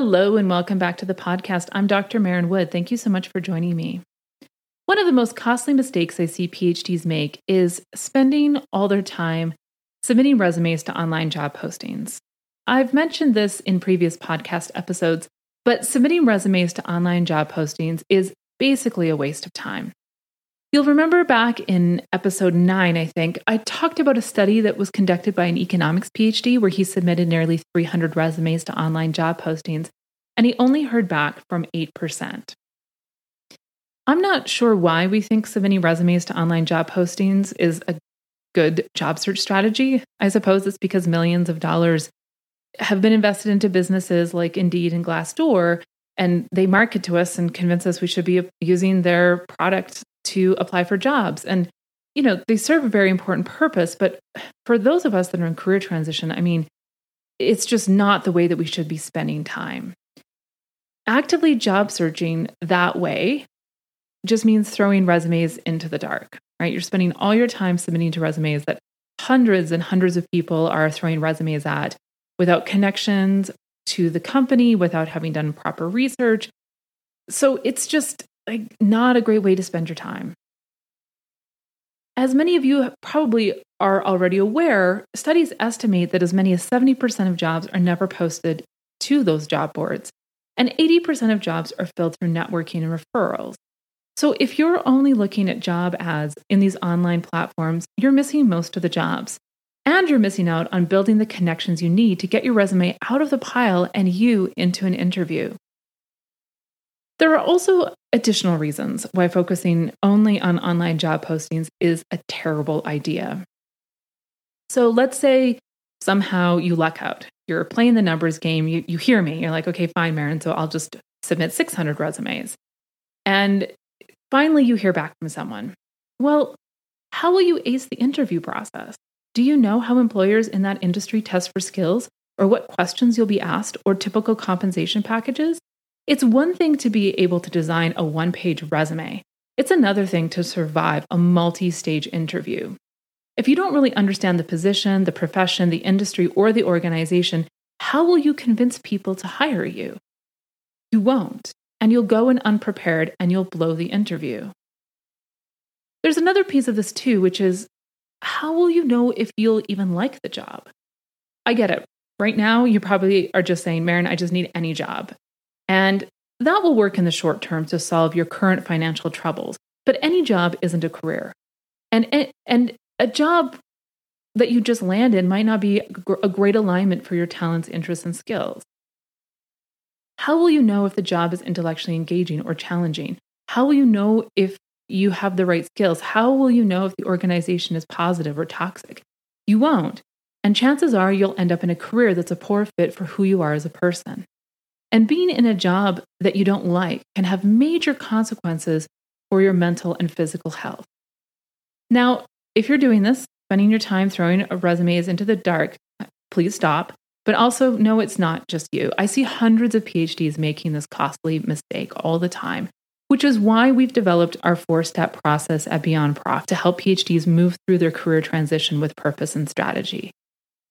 Hello, and welcome back to the podcast. I'm Dr. Maren Wood. Thank you so much for joining me. One of the most costly mistakes I see PhDs make is spending all their time submitting resumes to online job postings. I've mentioned this in previous podcast episodes, but submitting resumes to online job postings is basically a waste of time. You'll remember back in episode 9, I think, I talked about a study that was conducted by an economics PhD where he submitted nearly 300 resumes to online job postings, and he only heard back from 8%. I'm not sure why we think submitting resumes to online job postings is a good job search strategy. I suppose it's because millions of dollars have been invested into businesses like Indeed and Glassdoor, and they market to us and convince us we should be using their product to apply for jobs. And, you know, they serve a very important purpose. But for those of us that are in career transition, I mean, it's just not the way that we should be spending time. Actively job searching that way just means throwing resumes into the dark, right? You're spending all your time submitting to resumes that hundreds and hundreds of people are throwing resumes at without connections to the company, without having done proper research. So it's just like not a great way to spend your time. As many of you probably are already aware, studies estimate that as many as 70% of jobs are never posted to those job boards, and 80% of jobs are filled through networking and referrals. So if you're only looking at job ads in these online platforms, you're missing most of the jobs. And you're missing out on building the connections you need to get your resume out of the pile and you into an interview. There are also additional reasons why focusing only on online job postings is a terrible idea. So let's say somehow you luck out. You're playing the numbers game, you, you hear me, you're like, okay, fine, Maren, so I'll just submit 600 resumes. And finally, you hear back from someone. Well, how will you ace the interview process? Do you know how employers in that industry test for skills, or what questions you'll be asked, or typical compensation packages? It's one thing to be able to design a one page resume, it's another thing to survive a multi stage interview. If you don't really understand the position, the profession, the industry, or the organization, how will you convince people to hire you? You won't, and you'll go in unprepared and you'll blow the interview. There's another piece of this too, which is how will you know if you'll even like the job? I get it. Right now, you probably are just saying, Maren, I just need any job. And that will work in the short term to solve your current financial troubles. But any job isn't a career. And, and a job that you just landed might not be a great alignment for your talents, interests, and skills. How will you know if the job is intellectually engaging or challenging? How will you know if you have the right skills? How will you know if the organization is positive or toxic? You won't. And chances are you'll end up in a career that's a poor fit for who you are as a person. And being in a job that you don't like can have major consequences for your mental and physical health. Now, if you're doing this, spending your time throwing resumes into the dark, please stop. But also know it's not just you. I see hundreds of PhDs making this costly mistake all the time, which is why we've developed our four step process at Beyond Prof to help PhDs move through their career transition with purpose and strategy.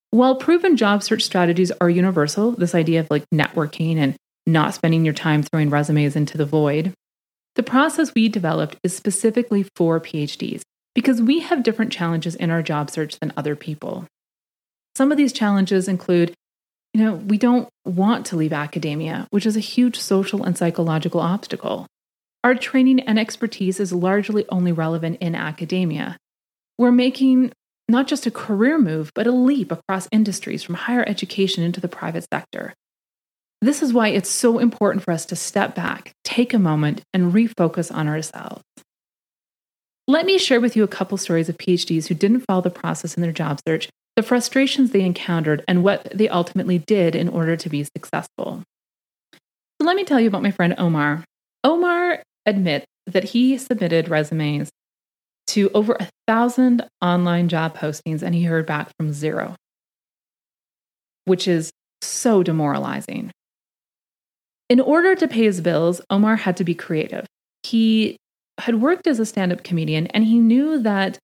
While proven job search strategies are universal, this idea of like networking and not spending your time throwing resumes into the void, the process we developed is specifically for PhDs because we have different challenges in our job search than other people. Some of these challenges include, you know, we don't want to leave academia, which is a huge social and psychological obstacle. Our training and expertise is largely only relevant in academia. We're making not just a career move, but a leap across industries from higher education into the private sector. This is why it's so important for us to step back, take a moment, and refocus on ourselves. Let me share with you a couple stories of PhDs who didn't follow the process in their job search, the frustrations they encountered, and what they ultimately did in order to be successful. So let me tell you about my friend Omar. Omar admits that he submitted resumes to over a thousand online job postings and he heard back from zero, which is so demoralizing. In order to pay his bills, Omar had to be creative. He had worked as a stand up comedian and he knew that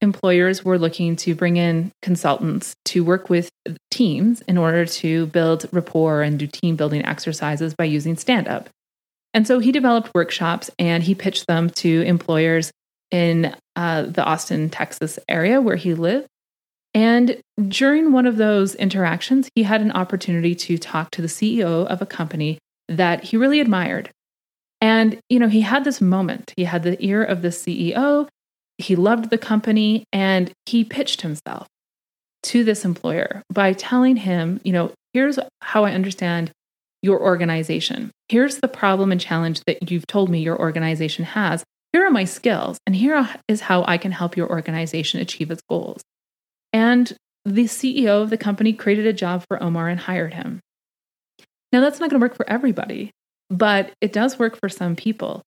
employers were looking to bring in consultants to work with teams in order to build rapport and do team building exercises by using stand up. And so he developed workshops and he pitched them to employers in uh, the Austin, Texas area where he lived. And during one of those interactions, he had an opportunity to talk to the CEO of a company that he really admired. And, you know, he had this moment. He had the ear of the CEO he loved the company and he pitched himself to this employer by telling him, you know, here's how I understand your organization. Here's the problem and challenge that you've told me your organization has. Here are my skills, and here is how I can help your organization achieve its goals. And the CEO of the company created a job for Omar and hired him. Now, that's not going to work for everybody, but it does work for some people.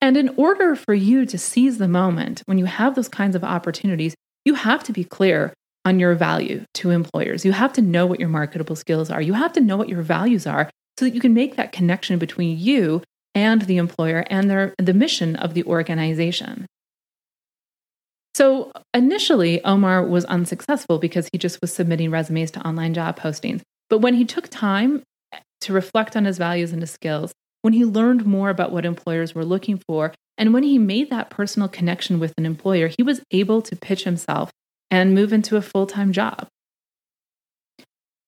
And in order for you to seize the moment when you have those kinds of opportunities, you have to be clear on your value to employers. You have to know what your marketable skills are. You have to know what your values are so that you can make that connection between you and the employer and their, the mission of the organization. So initially, Omar was unsuccessful because he just was submitting resumes to online job postings. But when he took time to reflect on his values and his skills, when he learned more about what employers were looking for, and when he made that personal connection with an employer, he was able to pitch himself and move into a full time job.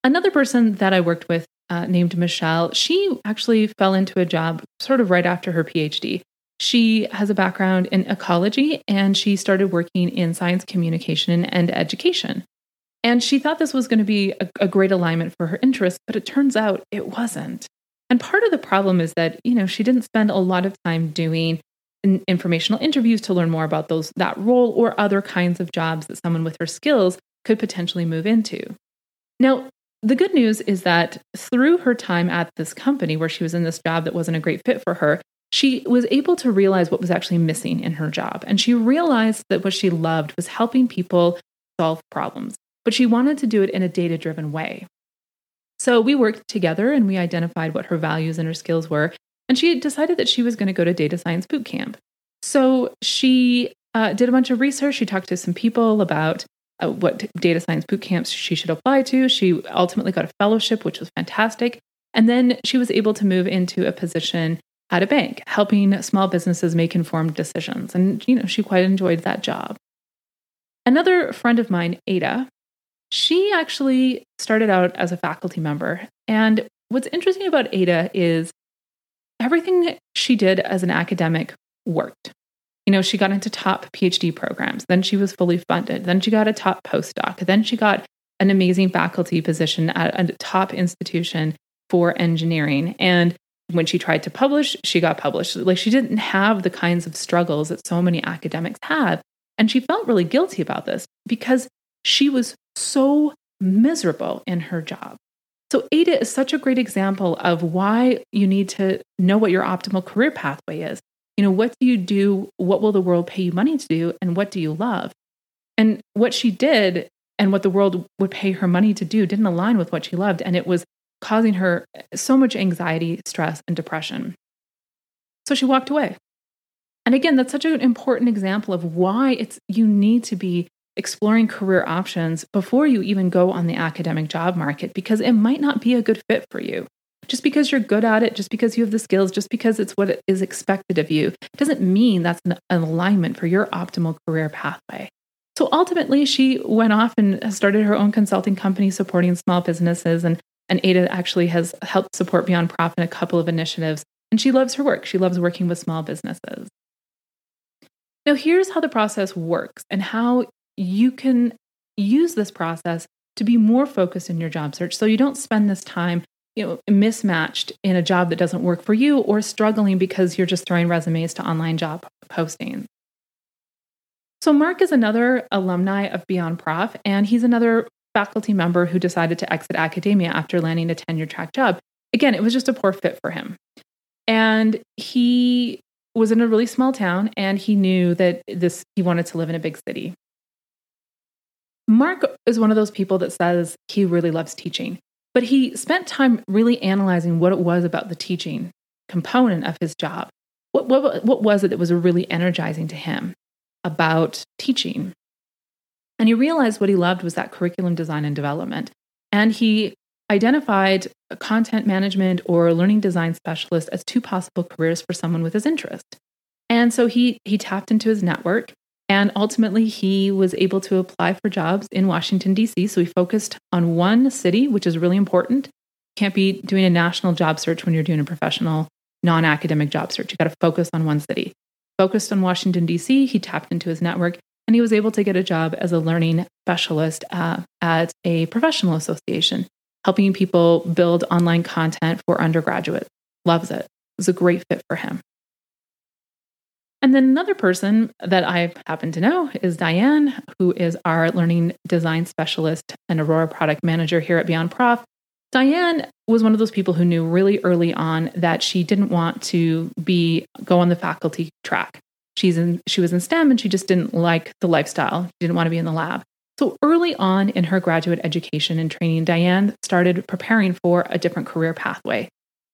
Another person that I worked with uh, named Michelle, she actually fell into a job sort of right after her PhD. She has a background in ecology and she started working in science communication and education. And she thought this was going to be a, a great alignment for her interests, but it turns out it wasn't. And part of the problem is that, you know, she didn't spend a lot of time doing informational interviews to learn more about those that role or other kinds of jobs that someone with her skills could potentially move into. Now, the good news is that through her time at this company where she was in this job that wasn't a great fit for her, she was able to realize what was actually missing in her job. And she realized that what she loved was helping people solve problems, but she wanted to do it in a data driven way. So we worked together and we identified what her values and her skills were. And she decided that she was going to go to data science boot camp. So she uh, did a bunch of research. She talked to some people about uh, what data science boot camps she should apply to. She ultimately got a fellowship, which was fantastic. And then she was able to move into a position at a bank, helping small businesses make informed decisions. And, you know, she quite enjoyed that job. Another friend of mine, Ada, she actually started out as a faculty member. And what's interesting about Ada is everything she did as an academic worked. You know, she got into top PhD programs, then she was fully funded, then she got a top postdoc, then she got an amazing faculty position at a top institution for engineering. And when she tried to publish, she got published. Like she didn't have the kinds of struggles that so many academics have. And she felt really guilty about this because she was so miserable in her job. So, Ada is such a great example of why you need to know what your optimal career pathway is. You know, what do you do? What will the world pay you money to do? And what do you love? And what she did and what the world would pay her money to do didn't align with what she loved. And it was causing her so much anxiety, stress, and depression. So she walked away. And again, that's such an important example of why it's you need to be exploring career options before you even go on the academic job market because it might not be a good fit for you. Just because you're good at it, just because you have the skills, just because it's what is expected of you, doesn't mean that's an, alignment for your optimal career pathway. So ultimately, she went off and started her own consulting company supporting small businesses. And, and Ada actually has helped support Beyond Prof in a couple of initiatives. And she loves her work. She loves working with small businesses. Now, here's how the process works and how you can use this process to be more focused in your job search so you don't spend this time you know mismatched in a job that doesn't work for you or struggling because you're just throwing resumes to online job postings so mark is another alumni of beyond prof and he's another faculty member who decided to exit academia after landing a tenure track job again, it was just a poor fit for him. And he was in a really small town and he knew that this he wanted to live in a big city. Mark is one of those people that says he really loves teaching, but he spent time really analyzing what it was about the teaching component of his job. What, what, what was it that was really energizing to him about teaching? And he realized what he loved was that curriculum design and development. And he identified content management or learning design specialist as two possible careers for someone with his interest. And so he he tapped into his network and ultimately he was able to apply for jobs in Washington D.C. So he focused on one city, which is really important. You can't be doing a national job search when you're doing a professional non-academic job search. You got to focus on one city. Focused on Washington D.C., he tapped into his network and he was able to get a job as a learning specialist uh, at a professional association helping people build online content for undergraduates. Loves it. It was a great fit for him. And then another person that I happen to know is Diane, who is our learning design specialist and Aurora product manager here at Beyond Prof. Diane was one of those people who knew really early on that she didn't want to be go on the faculty track. She's in she was in STEM and she just didn't like the lifestyle. She didn't want to be in the lab. So early on in her graduate education and training, Diane started preparing for a different career pathway.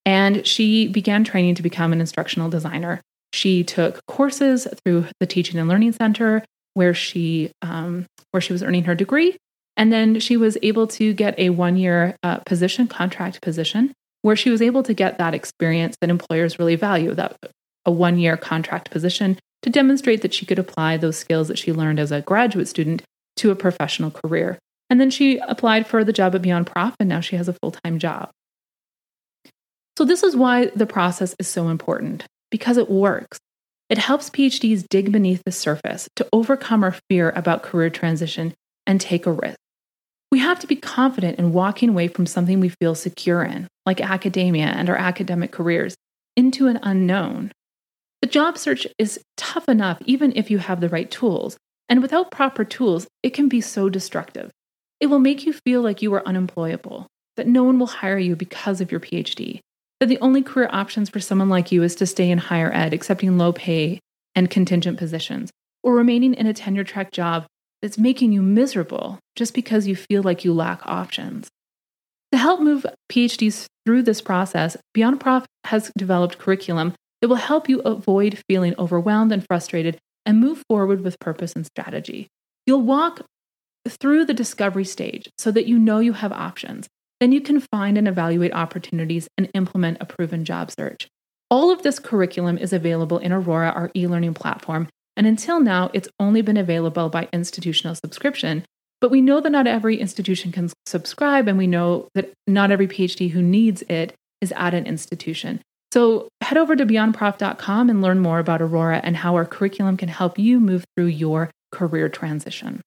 And she began training to become an instructional designer. She took courses through the Teaching and Learning Center, where she um, where she was earning her degree, and then she was able to get a one year uh, position, contract position, where she was able to get that experience that employers really value that a one year contract position to demonstrate that she could apply those skills that she learned as a graduate student to a professional career. And then she applied for the job at Beyond Prof, and now she has a full time job. So, this is why the process is so important because it works. It helps PhDs dig beneath the surface to overcome our fear about career transition and take a risk. We have to be confident in walking away from something we feel secure in, like academia and our academic careers, into an unknown. The job search is tough enough, even if you have the right tools, and without proper tools, it can be so destructive. It will make you feel like you are unemployable, that no one will hire you because of your PhD, that the only career options for someone like you is to stay in higher ed, accepting low pay and contingent positions, or remaining in a tenure track job that's making you miserable just because you feel like you lack options. To help move PhDs through this process, Beyond Prof has developed curriculum that will help you avoid feeling overwhelmed and frustrated and move forward with purpose and strategy. You'll walk through the discovery stage so that you know you have options. Then you can find and evaluate opportunities and implement a proven job search. All of this curriculum is available in Aurora, our e learning platform, and until now, it's only been available by institutional subscription. But we know that not every institution can subscribe, and we know that not every PhD who needs it is at an institution. So head over to beyondprof.com and learn more about Aurora and how our curriculum can help you move through your career transition.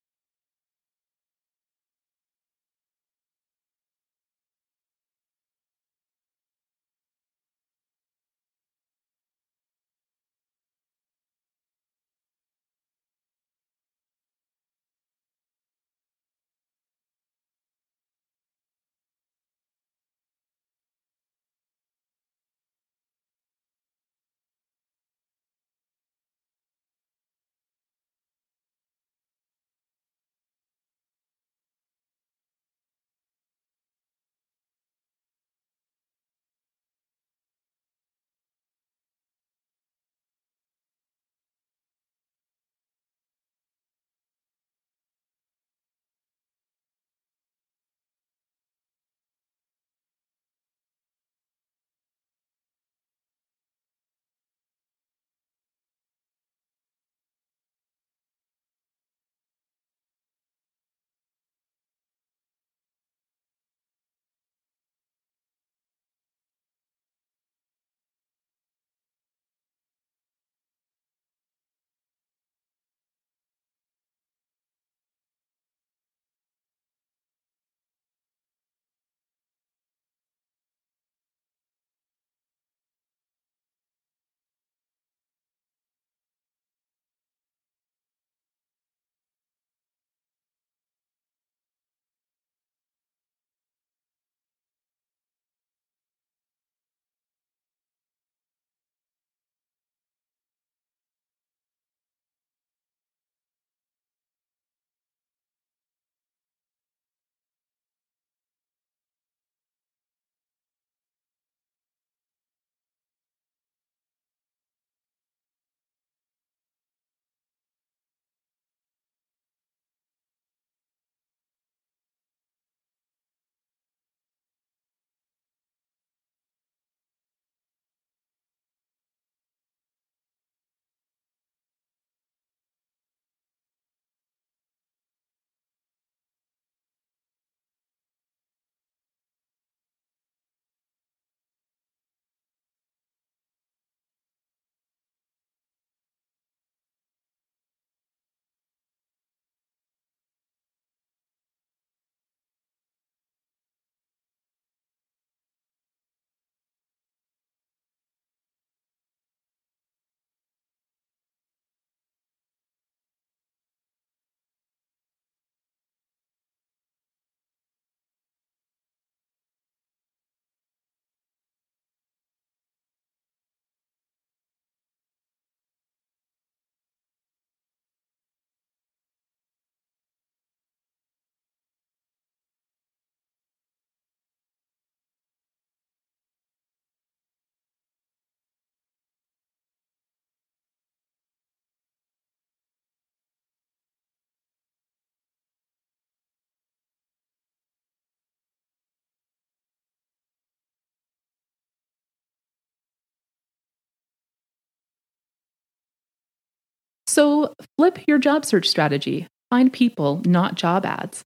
So flip your job search strategy. Find people, not job ads.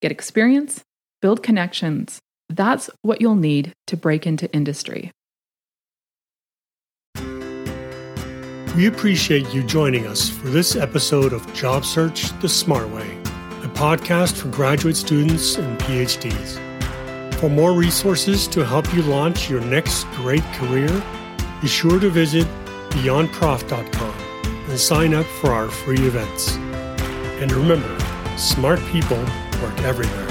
Get experience, build connections. That's what you'll need to break into industry. We appreciate you joining us for this episode of Job Search the Smart Way, a podcast for graduate students and PhDs. For more resources to help you launch your next great career, be sure to visit beyondprof.com and sign up for our free events. And remember, smart people work everywhere.